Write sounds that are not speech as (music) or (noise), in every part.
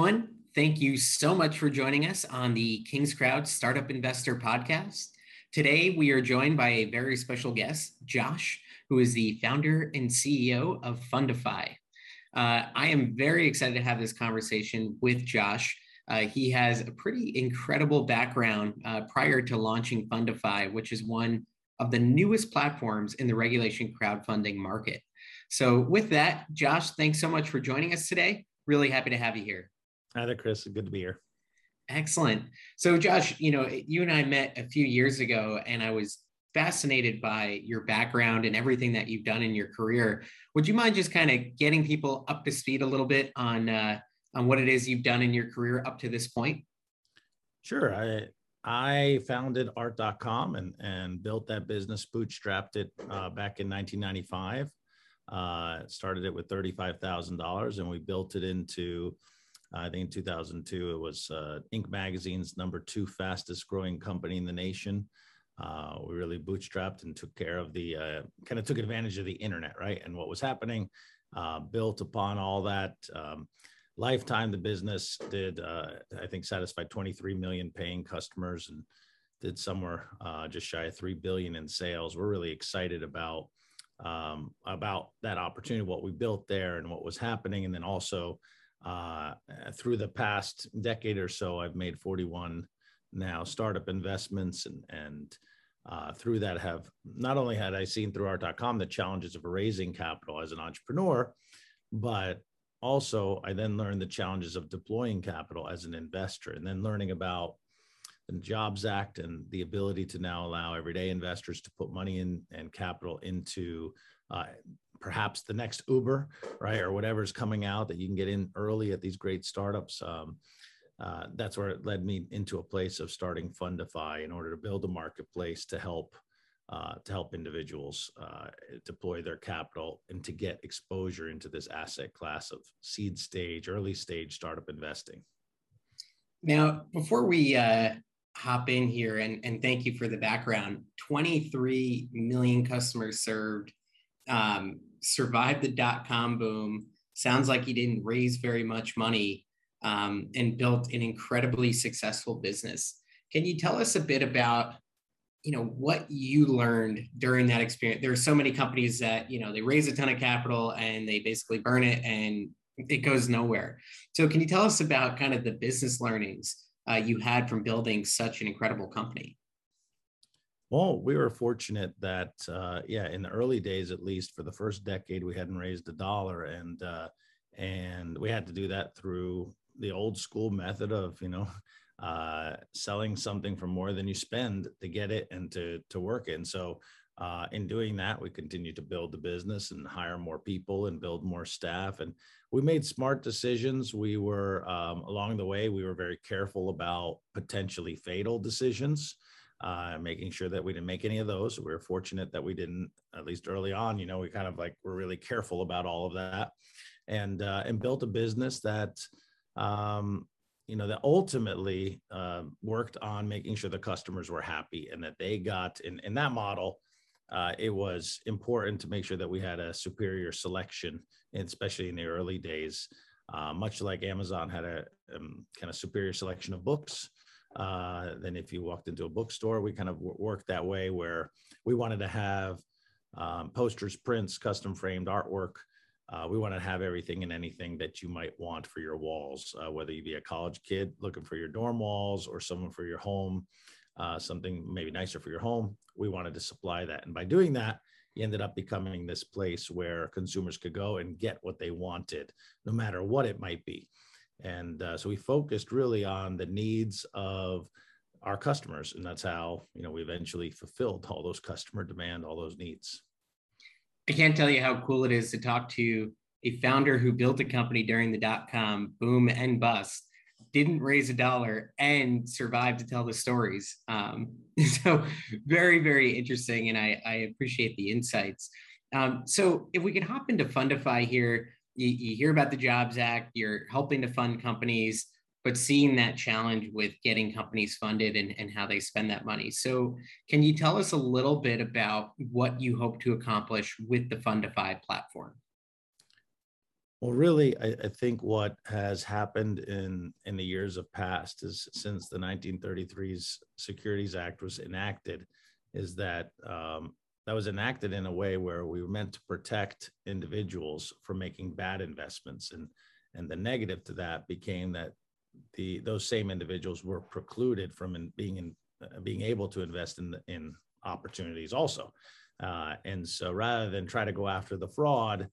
everyone. Thank you so much for joining us on the KingsCrowd Startup Investor Podcast. Today, we are joined by a very special guest, Josh, who is the founder and CEO of Fundify. Uh, I am very excited to have this conversation with Josh. Uh, he has a pretty incredible background uh, prior to launching Fundify, which is one of the newest platforms in the regulation crowdfunding market. So, with that, Josh, thanks so much for joining us today. Really happy to have you here. Hi there, Chris. Good to be here. Excellent. So, Josh, you know, you and I met a few years ago, and I was fascinated by your background and everything that you've done in your career. Would you mind just kind of getting people up to speed a little bit on uh, on what it is you've done in your career up to this point? Sure. I I founded art.com and and built that business, bootstrapped it uh, back in 1995. Uh, started it with $35,000 and we built it into I think in 2002, it was uh, Inc. Magazine's number two fastest growing company in the nation. Uh, we really bootstrapped and took care of the uh, kind of took advantage of the internet, right? And what was happening, uh, built upon all that. Um, lifetime, the business did, uh, I think, satisfied 23 million paying customers and did somewhere uh, just shy of 3 billion in sales. We're really excited about um, about that opportunity, what we built there, and what was happening, and then also uh, through the past decade or so, I've made 41 now startup investments and, and uh, through that have not only had I seen through art.com the challenges of raising capital as an entrepreneur, but also I then learned the challenges of deploying capital as an investor and then learning about the Jobs Act and the ability to now allow everyday investors to put money in and capital into uh, perhaps the next Uber, right, or whatever's coming out that you can get in early at these great startups. Um, uh, that's where it led me into a place of starting Fundify in order to build a marketplace to help uh, to help individuals uh, deploy their capital and to get exposure into this asset class of seed stage, early stage startup investing. Now, before we uh, hop in here, and, and thank you for the background 23 million customers served, um, survived the dot com boom. Sounds like he didn't raise very much money um, and built an incredibly successful business. Can you tell us a bit about you know what you learned during that experience there are so many companies that you know they raise a ton of capital and they basically burn it and it goes nowhere so can you tell us about kind of the business learnings uh, you had from building such an incredible company well, we were fortunate that, uh, yeah, in the early days, at least for the first decade, we hadn't raised a dollar, and uh, and we had to do that through the old school method of, you know, (laughs) uh, selling something for more than you spend to get it and to to work it. And so, uh, in doing that, we continued to build the business and hire more people and build more staff, and we made smart decisions. We were um, along the way, we were very careful about potentially fatal decisions uh, making sure that we didn't make any of those. We were fortunate that we didn't, at least early on. You know, we kind of like were really careful about all of that, and uh, and built a business that, um, you know, that ultimately uh, worked on making sure the customers were happy and that they got in in that model. Uh, it was important to make sure that we had a superior selection, especially in the early days. Uh, much like Amazon had a um, kind of superior selection of books, uh, than if you walked into a bookstore. We kind of worked that way where we wanted to have um, posters, prints, custom framed artwork. Uh, we want to have everything and anything that you might want for your walls, uh, whether you be a college kid looking for your dorm walls or someone for your home, uh, something maybe nicer for your home. We wanted to supply that. And by doing that, you ended up becoming this place where consumers could go and get what they wanted, no matter what it might be. And uh, so we focused really on the needs of our customers. And that's how, you know, we eventually fulfilled all those customer demand, all those needs. I can't tell you how cool it is to talk to a founder who built a company during the dot com boom and bust, didn't raise a dollar, and survived to tell the stories. Um, (laughs) so, very, very interesting. And I, I appreciate the insights. Um, so, if we could hop into Fundify here, you, you hear about the Jobs Act, you're helping to fund companies, but seeing that challenge with getting companies funded and, and how they spend that money. So, can you tell us a little bit about what you hope to accomplish with the Fundify platform? Well, really, I, I, think what has happened in in the years of past is since the 1933's Securities Act was enacted, is that um, that was enacted in a way where we were meant to protect individuals from making bad investments, and and the negative to that became that the those same individuals were precluded from in, being in uh, being able to invest in in opportunities also, uh, and so rather than try to go after the fraud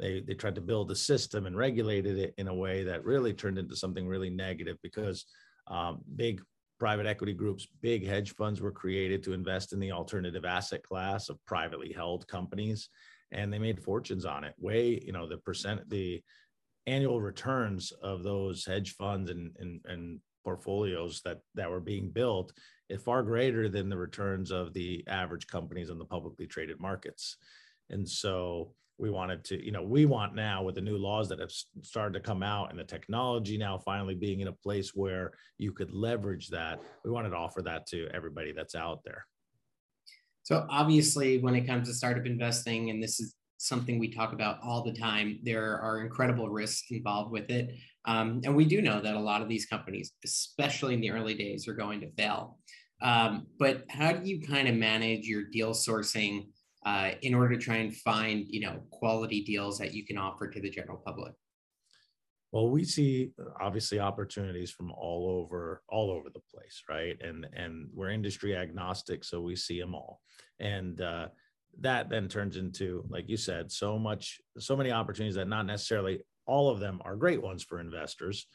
they they tried to build a system and regulated it in a way that really turned into something really negative because um, big private equity groups, big hedge funds were created to invest in the alternative asset class of privately held companies, and they made fortunes on it. Way, you know, the percent, the annual returns of those hedge funds and and, and portfolios that that were being built is far greater than the returns of the average companies on the publicly traded markets. And so we wanted to you know we want now with the new laws that have started to come out and the technology now finally being in a place where you could leverage that we wanted to offer that to everybody that's out there. So obviously when it comes to startup investing and this is something we talk about all the time there are incredible risks involved with it. Um, and we do know that a lot of these companies especially in the early days are going to fail. Um, but how do you kind of manage your deal sourcing uh, in order to try and find you know quality deals that you can offer to the general public? Well we see obviously opportunities from all over all over the place right? And and we're industry agnostic so we see them all. And uh, that then turns into like you said so much so many opportunities that not necessarily all of them are great ones for investors.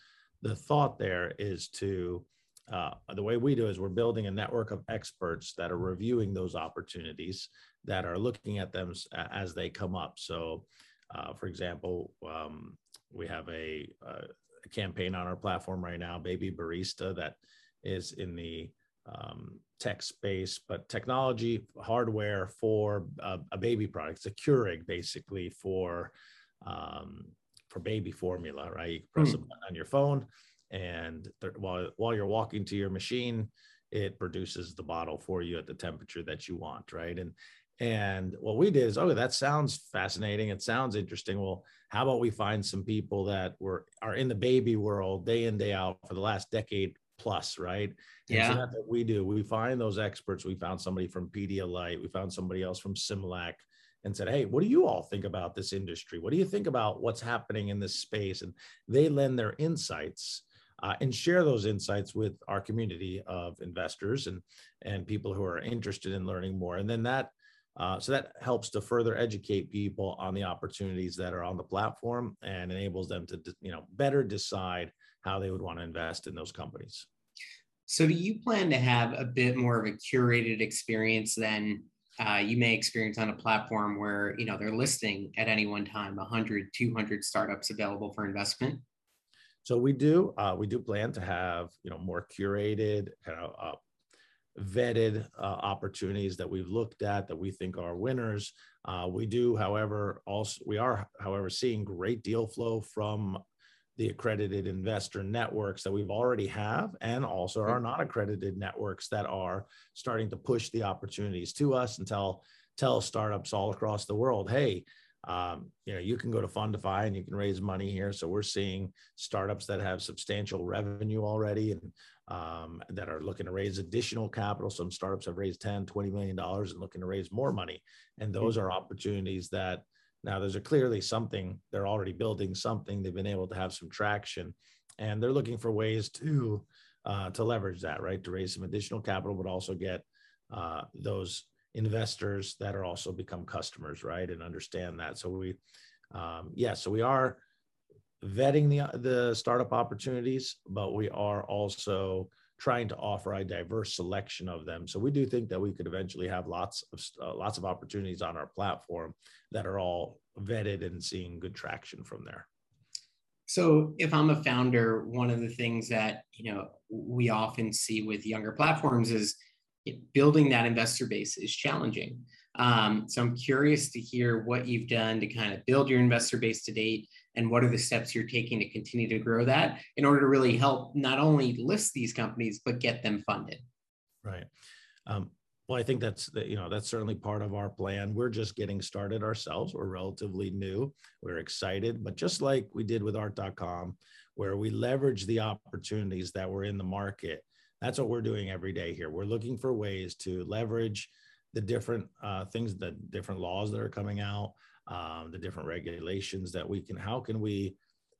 The thought there is to uh, the way we do is we're building a network of experts that are reviewing those opportunities that are looking at them as they come up. So, uh, for example, um, we have a, a, campaign on our platform right now, Baby Barista, that is in the um, tech space, but technology, hardware for a, a baby product. It's a Keurig basically for um, for baby formula, right? You can press mm. a button on your phone, and th- while while you're walking to your machine, it produces the bottle for you at the temperature that you want, right? And and what we did is, oh, that sounds fascinating. It sounds interesting. Well, how about we find some people that were are in the baby world day in day out for the last decade plus, right? And yeah. So that's what we do. We find those experts. We found somebody from Pedialyte. We found somebody else from Similac, and said, "Hey, what do you all think about this industry? What do you think about what's happening in this space?" And they lend their insights. Uh, and share those insights with our community of investors and and people who are interested in learning more. And then that uh, so that helps to further educate people on the opportunities that are on the platform and enables them to, you know, better decide how they would want to invest in those companies. So, do you plan to have a bit more of a curated experience than uh, you may experience on a platform where you know they're listing at any one time 100, 200 startups available for investment? So we do uh, we do plan to have you know more curated kind of uh, vetted uh, opportunities that we've looked at that we think are winners. Uh, we do, however, also we are, however, seeing great deal flow from the accredited investor networks that we've already have and also our non-accredited networks that are starting to push the opportunities to us and tell tell startups all across the world hey um, you know you can go to fundify and you can raise money here so we're seeing startups that have substantial revenue already and um, that are looking to raise additional capital. Some startups have raised 10, 20 million dollars and looking to raise more money. And those are opportunities that now there's a clearly something, they're already building something, they've been able to have some traction, and they're looking for ways to uh, to leverage that, right? To raise some additional capital, but also get uh, those investors that are also become customers, right? And understand that. So we, um, yeah, so we are vetting the the startup opportunities, but we are also trying to offer a diverse selection of them. So we do think that we could eventually have lots of uh, lots of opportunities on our platform that are all vetted and seeing good traction from there. So if I'm a founder, one of the things that you know we often see with younger platforms is building that investor base is challenging. Um, so I'm curious to hear what you've done to kind of build your investor base to date and what are the steps you're taking to continue to grow that in order to really help not only list these companies but get them funded right um, Well, I think that's the, you know that's certainly part of our plan. We're just getting started ourselves. We're relatively new. We're excited, but just like we did with art.com, where we leverage the opportunities that were in the market, that's what we're doing every day here. We're looking for ways to leverage the different uh, things, the different laws that are coming out, um, the different regulations that we can. How can we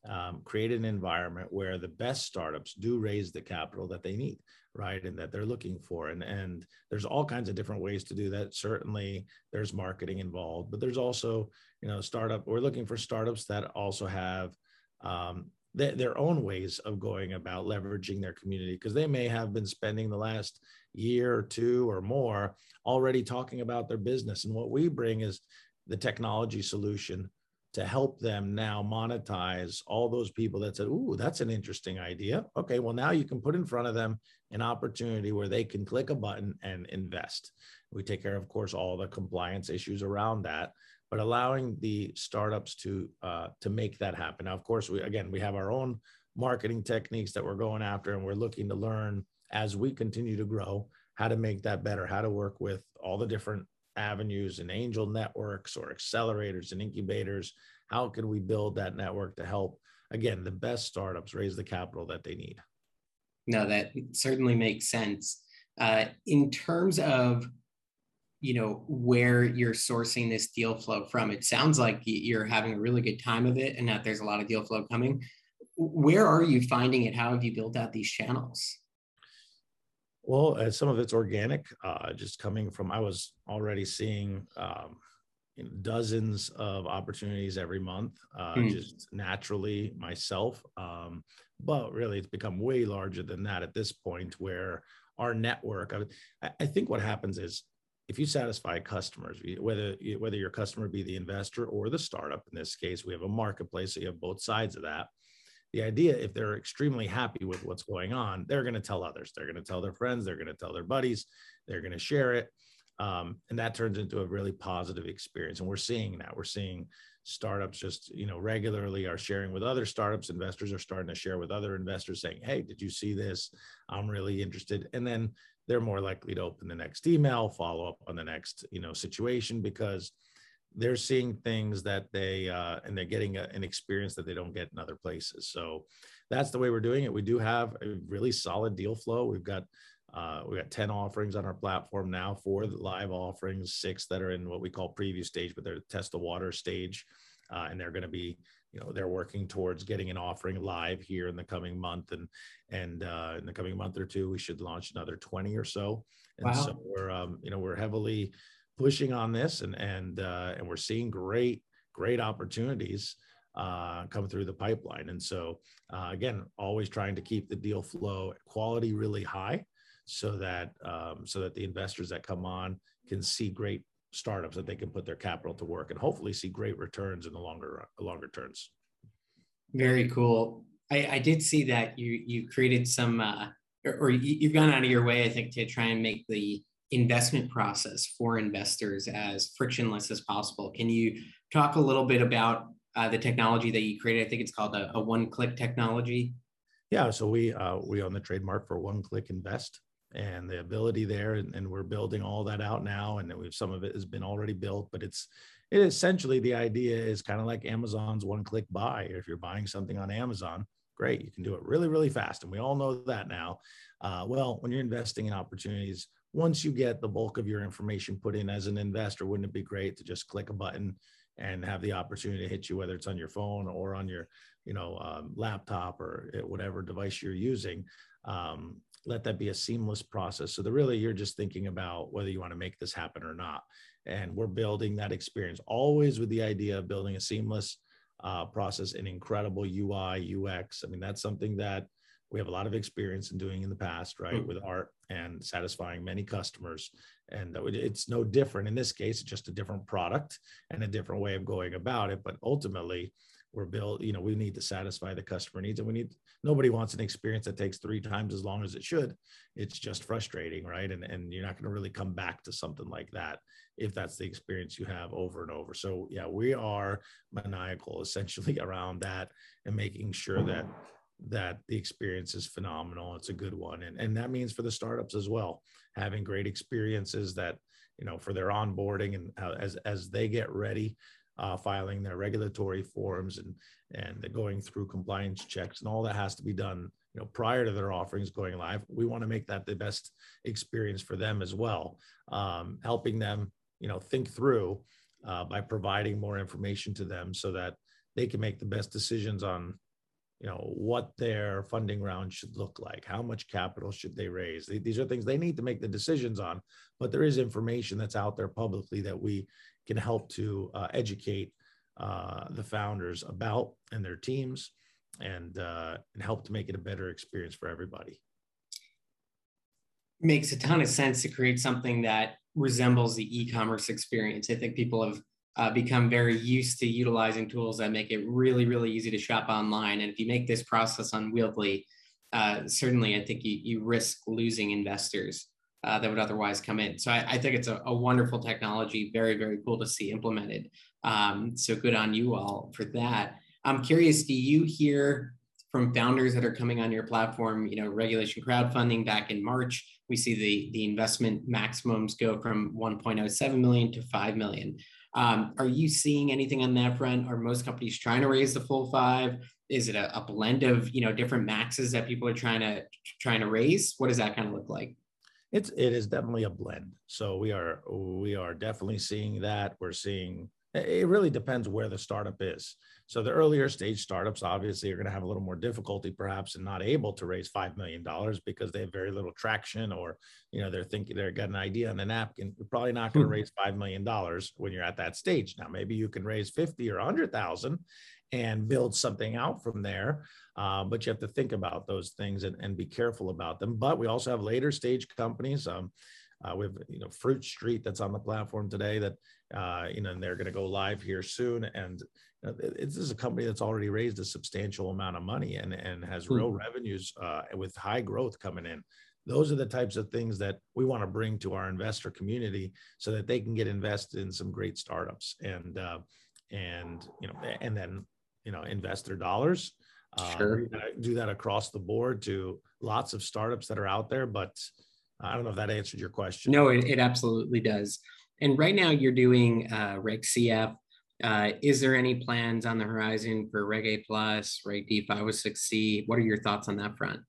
um, create an environment where the best startups do raise the capital that they need? right and that they're looking for and and there's all kinds of different ways to do that certainly there's marketing involved but there's also you know startup we're looking for startups that also have um, th- their own ways of going about leveraging their community because they may have been spending the last year or two or more already talking about their business and what we bring is the technology solution to help them now monetize all those people that said, Ooh, that's an interesting idea. Okay, well, now you can put in front of them an opportunity where they can click a button and invest. We take care, of course, all the compliance issues around that, but allowing the startups to uh, to make that happen. Now, of course, we again we have our own marketing techniques that we're going after, and we're looking to learn as we continue to grow how to make that better, how to work with all the different avenues and angel networks or accelerators and incubators. How can we build that network to help again the best startups raise the capital that they need? No that certainly makes sense. Uh, in terms of you know where you're sourcing this deal flow from it sounds like you're having a really good time of it and that there's a lot of deal flow coming where are you finding it how have you built out these channels well, uh, some of it's organic, uh, just coming from. I was already seeing um, you know, dozens of opportunities every month, uh, mm. just naturally myself. Um, but really, it's become way larger than that at this point, where our network. I, I think what happens is if you satisfy customers, whether whether your customer be the investor or the startup, in this case, we have a marketplace, so you have both sides of that. The idea if they're extremely happy with what's going on they're going to tell others. They're going to tell their friends. They're going to tell their buddies. They're going to share it. Um, and that turns into a really positive experience and we're seeing that. We're seeing startups just you know regularly are sharing with other startups. Investors are starting to share with other investors saying hey did you see this? I'm really interested. And then they're more likely to open the next email follow up on the next you know situation because they're seeing things that they uh, and they're getting a, an experience that they don't get in other places. So that's the way we're doing it. We do have a really solid deal flow. We've got uh, we got 10 offerings on our platform now, four live offerings, six that are in what we call preview stage, but they're test the water stage. Uh, and they're going to be, you know, they're working towards getting an offering live here in the coming month. And and uh, in the coming month or two, we should launch another 20 or so. And wow. so we're, um, you know, we're heavily pushing on this and and uh, and we're seeing great great opportunities uh, come through the pipeline. And so uh, again, always trying to keep the deal flow quality really high, so that um, so that the investors that come on can see great startups that they can put their capital to work and hopefully see great returns in the longer longer terms. Very cool. I, I did see that you you created some uh, or, or you've gone out of your way, I think, to try and make the investment process for investors as frictionless as possible. Can you talk a little bit about uh, the technology that you created? I think it's called a, a one-click technology. Yeah, so we uh, we own the trademark for One Click Invest and the ability there, and, and we're building all that out now. And we've some of it has been already built, but it's it essentially the idea is kind of like Amazon's one-click buy. If you're buying something on Amazon, great, you can do it really really fast, and we all know that now. Uh, well, when you're investing in opportunities once you get the bulk of your information put in as an investor, wouldn't it be great to just click a button and have the opportunity to hit you, whether it's on your phone or on your, you know, um, laptop or whatever device you're using? Um, let that be a seamless process. So that really you're just thinking about whether you want to make this happen or not. And we're building that experience always with the idea of building a seamless uh, process, an incredible UI, UX. I mean, that's something that we have a lot of experience in doing in the past, right, mm-hmm. with art and satisfying many customers. And it's no different in this case, it's just a different product and a different way of going about it. But ultimately, we're built, you know, we need to satisfy the customer needs and we need nobody wants an experience that takes three times as long as it should. It's just frustrating, right? And and you're not going to really come back to something like that if that's the experience you have over and over. So yeah, we are maniacal essentially (laughs) around that and making sure that that the experience is phenomenal. It's a good one. And, and that means for the startups as well. having great experiences that you know for their onboarding and uh, as as they get ready uh, filing their regulatory forms and and going through compliance checks and all that has to be done you know prior to their offerings going live. We want to make that the best experience for them as well um, helping them you know think through uh, by providing more information to them so that they can make the best decisions on you know what their funding round should look like how much capital should they raise. These are things they need to make the decisions on but there is information that's out there publicly that we can help to uh, educate uh, the founders about and their teams and uh, and help to make it a better experience for everybody. Makes a ton of sense to create something that resembles the e-commerce experience. I think people have uh, become very used to utilizing tools that make it really, really easy to shop online. And if you make this process unwieldy, uh, certainly I think you, you risk losing investors uh, that would otherwise come in. So I, I think it's a, a, wonderful technology, very, very cool to see implemented. Um, so good on you all for that. I'm curious, do you hear from founders that are coming on your platform, you know, regulation crowdfunding back in March, we see the, the investment maximums go from 1.07 million to 5 million. Um, are you seeing anything on that front? Are most companies trying to raise the full five? Is it a, a blend of you know different maxes that people are trying to trying to raise? What does that kind of look like? It's it is definitely a blend. So we are we are definitely seeing that. We're seeing it really depends where the startup is. So the earlier stage startups obviously are going to have a little more difficulty perhaps and not able to raise $5 million because they have very little traction or, you know, they're thinking they're got an idea on a napkin. You're probably not going to hmm. raise $5 million when you're at that stage. Now, maybe you can raise 50 or a 100,000 and build something out from there. Uh, but you have to think about those things and, and be careful about them. But we also have later stage companies. Um, uh, we have you know Fruit Street that's on the platform today that uh, you know and they're going to go live here soon. And you know, this is a company that's already raised a substantial amount of money and and has real mm-hmm. revenues uh, with high growth coming in. Those are the types of things that we want to bring to our investor community so that they can get invested in some great startups and uh, and you know and then you know invest their dollars. Uh, sure. do that across the board to lots of startups that are out there, but I don't know if that answered your question. No, it, it absolutely does. And right now you're doing uh, Reg CF. Uh, is there any plans on the horizon for Reg A plus, Reg D 506C? What are your thoughts on that front?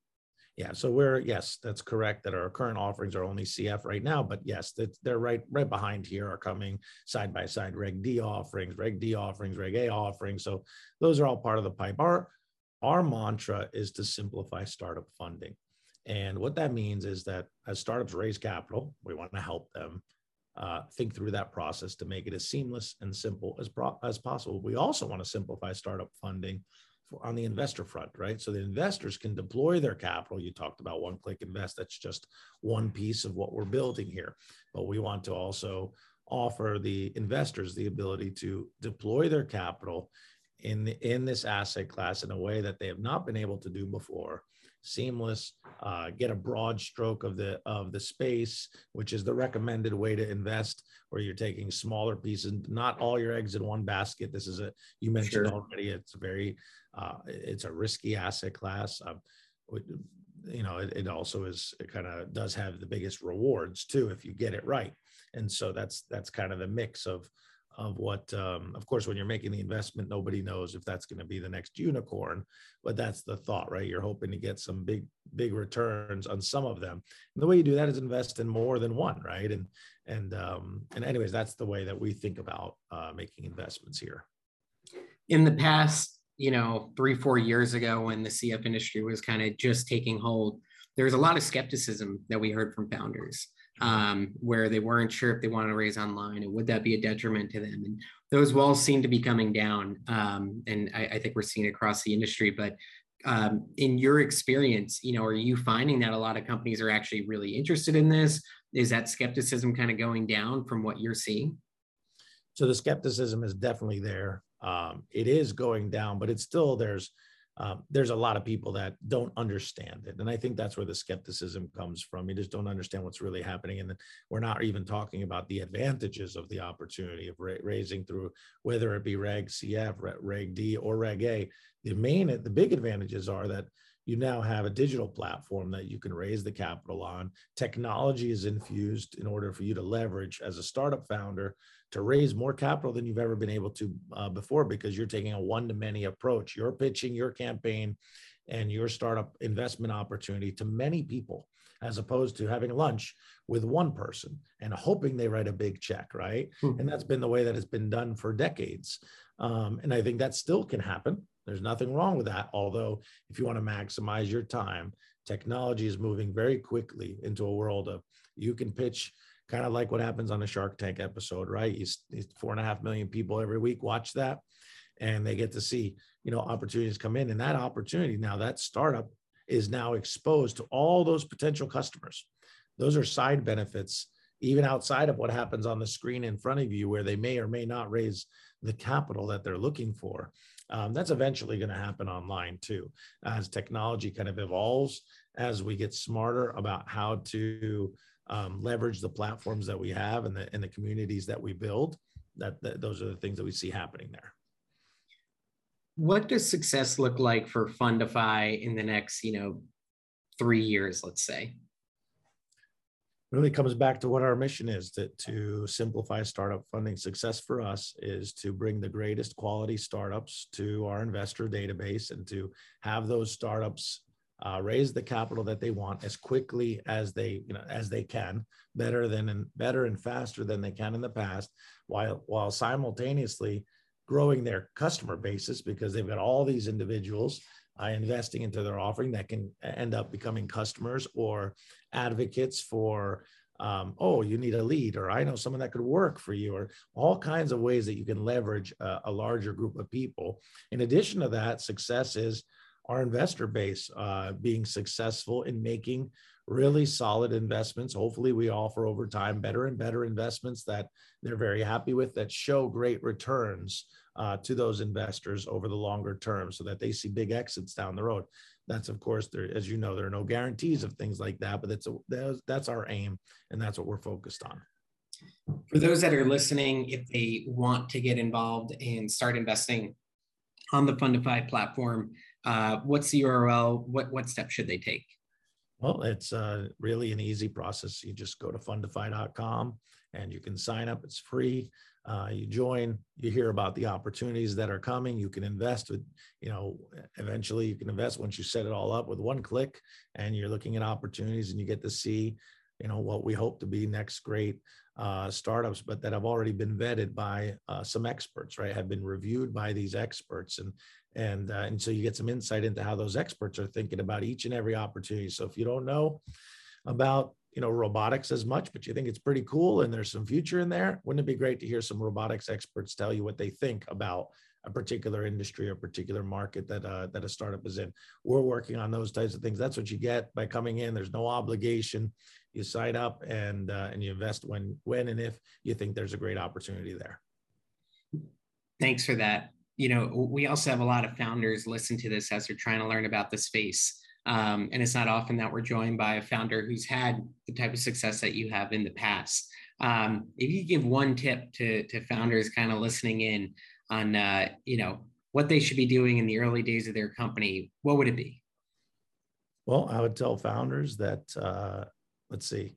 Yeah, so we're yes, that's correct. That our current offerings are only CF right now, but yes, that they're right right behind here are coming side by side. Reg D offerings, Reg D offerings, Reg A offerings. So those are all part of the pipe. Our our mantra is to simplify startup funding. And what that means is that as startups raise capital, we want to help them uh, think through that process to make it as seamless and simple as, pro- as possible. We also want to simplify startup funding on the investor front, right? So the investors can deploy their capital. You talked about one click invest. That's just one piece of what we're building here. But we want to also offer the investors the ability to deploy their capital in, the, in this asset class in a way that they have not been able to do before seamless, uh, get a broad stroke of the of the space, which is the recommended way to invest, where you're taking smaller pieces, not all your eggs in one basket. This is a you mentioned sure. already. It's very uh, it's a risky asset class. Um, you know, it, it also is it kind of does have the biggest rewards too if you get it right, and so that's that's kind of the mix of of what um, of course when you're making the investment nobody knows if that's going to be the next unicorn but that's the thought right? You're hoping to get some big big returns on some of them. And the way you do that is invest in more than one right? And and um, and anyways that's the way that we think about uh, making investments here. In the past you know three four years ago when the cf industry was kind of just taking hold there was a lot of skepticism that we heard from founders um, where they weren't sure if they wanted to raise online and would that be a detriment to them? And those walls seem to be coming down um, and I, I, think we're seeing across the industry but um, in your experience you know are you finding that a lot of companies are actually really interested in this? Is that skepticism kind of going down from what you're seeing? So the skepticism is definitely there. Um, it is going down but it's still there's um, there's a lot of people that don't understand it. And I think that's where the skepticism comes from. You just don't understand what's really happening. And we're not even talking about the advantages of the opportunity of ra- raising through, whether it be Reg CF, Reg D, or Reg A. The main, the big advantages are that you now have a digital platform that you can raise the capital on. Technology is infused in order for you to leverage as a startup founder to raise more capital than you've ever been able to uh, before because you're taking a one to many approach. You're pitching your campaign and your startup investment opportunity to many people as opposed to having lunch with one person and hoping they write a big check, right? Mm-hmm. And that's been the way that it's been done for decades. Um, and I think that still can happen. There's nothing wrong with that. Although, if you want to maximize your time, technology is moving very quickly into a world of you can pitch kind of like what happens on a Shark Tank episode, right? You, four and a half million people every week watch that, and they get to see you know opportunities come in, and that opportunity now that startup is now exposed to all those potential customers. Those are side benefits, even outside of what happens on the screen in front of you, where they may or may not raise the capital that they're looking for. Um, that's eventually going to happen online too, as technology kind of evolves, as we get smarter about how to um, leverage the platforms that we have and the and the communities that we build. That, that those are the things that we see happening there what does success look like for Fundify in the next, you know, three years, let's say? Really comes back to what our mission is to, to simplify startup funding. Success for us is to bring the greatest quality startups to our investor database and to have those startups uh, raise the capital that they want as quickly as they you know as they can, better than and better and faster than they can in the past, while while simultaneously growing their customer bases because they've got all these individuals uh, investing into their offering that can end up becoming customers or advocates for um, oh you need a lead or i know someone that could work for you or all kinds of ways that you can leverage a, a larger group of people. In addition to that success is our investor base uh, being successful in making really solid investments. Hopefully, we offer over time better and better investments that they're very happy with that show great returns uh, to those investors over the longer term so that they see big exits down the road. That's, of course, there, as you know, there are no guarantees of things like that, but that's, a, that's our aim and that's what we're focused on. For those that are listening, if they want to get involved and start investing on the Fundify platform, uh, what's the URL? What, what steps should they take? Well, it's uh, really an easy process. You just go to fundify.com and you can sign up. It's free. Uh, you join, you hear about the opportunities that are coming. You can invest with, you know, eventually you can invest once you set it all up with one click and you're looking at opportunities and you get to see, you know, what we hope to be next great uh, startups, but that have already been vetted by uh, some experts, right? Have been reviewed by these experts, and and uh, and so you get some insight into how those experts are thinking about each and every opportunity. So if you don't know about you know robotics as much, but you think it's pretty cool and there's some future in there, wouldn't it be great to hear some robotics experts tell you what they think about a particular industry or particular market that uh, that a startup is in. We're working on those types of things. That's what you get by coming in. There's no obligation. You sign up and uh, and you invest when when and if you think there's a great opportunity there. Thanks for that. You know, we also have a lot of founders listen to this as they're trying to learn about the space. Um, and it's not often that we're joined by a founder who's had the type of success that you have in the past. Um, if you give one tip to, to founders kind of listening in on uh, you know what they should be doing in the early days of their company, what would it be? Well, I would tell founders that uh, let's see,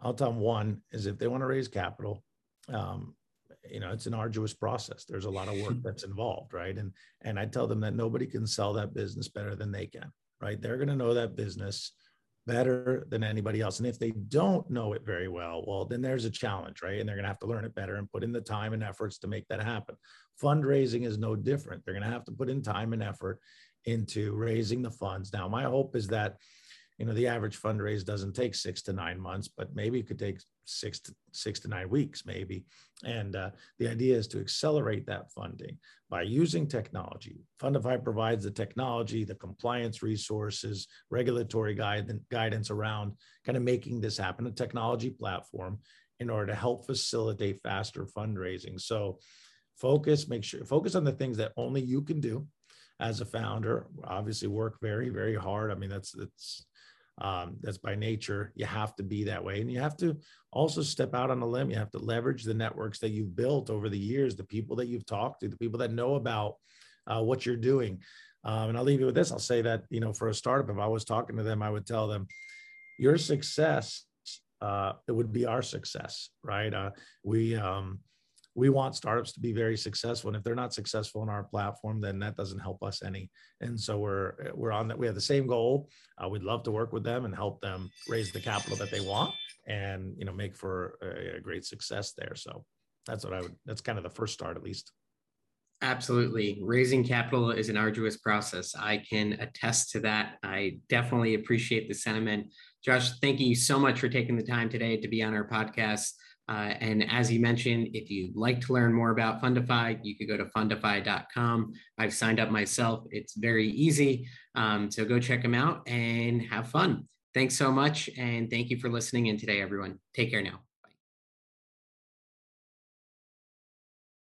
I'll tell them one is if they want to raise capital, um, you know, it's an arduous process. There's a lot of work (laughs) that's involved, right? And and I tell them that nobody can sell that business better than they can, right? They're going to know that business better than anybody else. And if they don't know it very well, well, then there's a challenge, right? And they're going to have to learn it better and put in the time and efforts to make that happen. Fundraising is no different. They're going to have to put in time and effort into raising the funds. Now, my hope is that you know the average fundraise doesn't take six to nine months but maybe it could take six to six to nine weeks maybe. And uh, the idea is to accelerate that funding by using technology. Fundify provides the technology the compliance resources regulatory guide, guidance around kind of making this happen a technology platform in order to help facilitate faster fundraising. So focus make sure focus on the things that only you can do as a founder. Obviously work very very hard. I mean that's that's um, that's by nature. You have to be that way. And you have to also step out on a limb. You have to leverage the networks that you've built over the years, the people that you've talked to, the people that know about uh, what you're doing. Um, and I'll leave you with this. I'll say that, you know, for a startup, if I was talking to them, I would tell them your success, uh, it would be our success, right? Uh, we, um, we want startups to be very successful and if they're not successful in our platform then that doesn't help us any and so we're we're on that we have the same goal uh, we'd love to work with them and help them raise the capital that they want and you know make for a, a great success there so that's what i would that's kind of the first start at least Absolutely. Raising capital is an arduous process. I can attest to that. I definitely appreciate the sentiment. Josh, thank you so much for taking the time today to be on our podcast. Uh, and as you mentioned, if you'd like to learn more about Fundify, you could go to fundify.com. I've signed up myself. It's very easy. Um, so go check them out and have fun. Thanks so much. And thank you for listening in today, everyone. Take care now.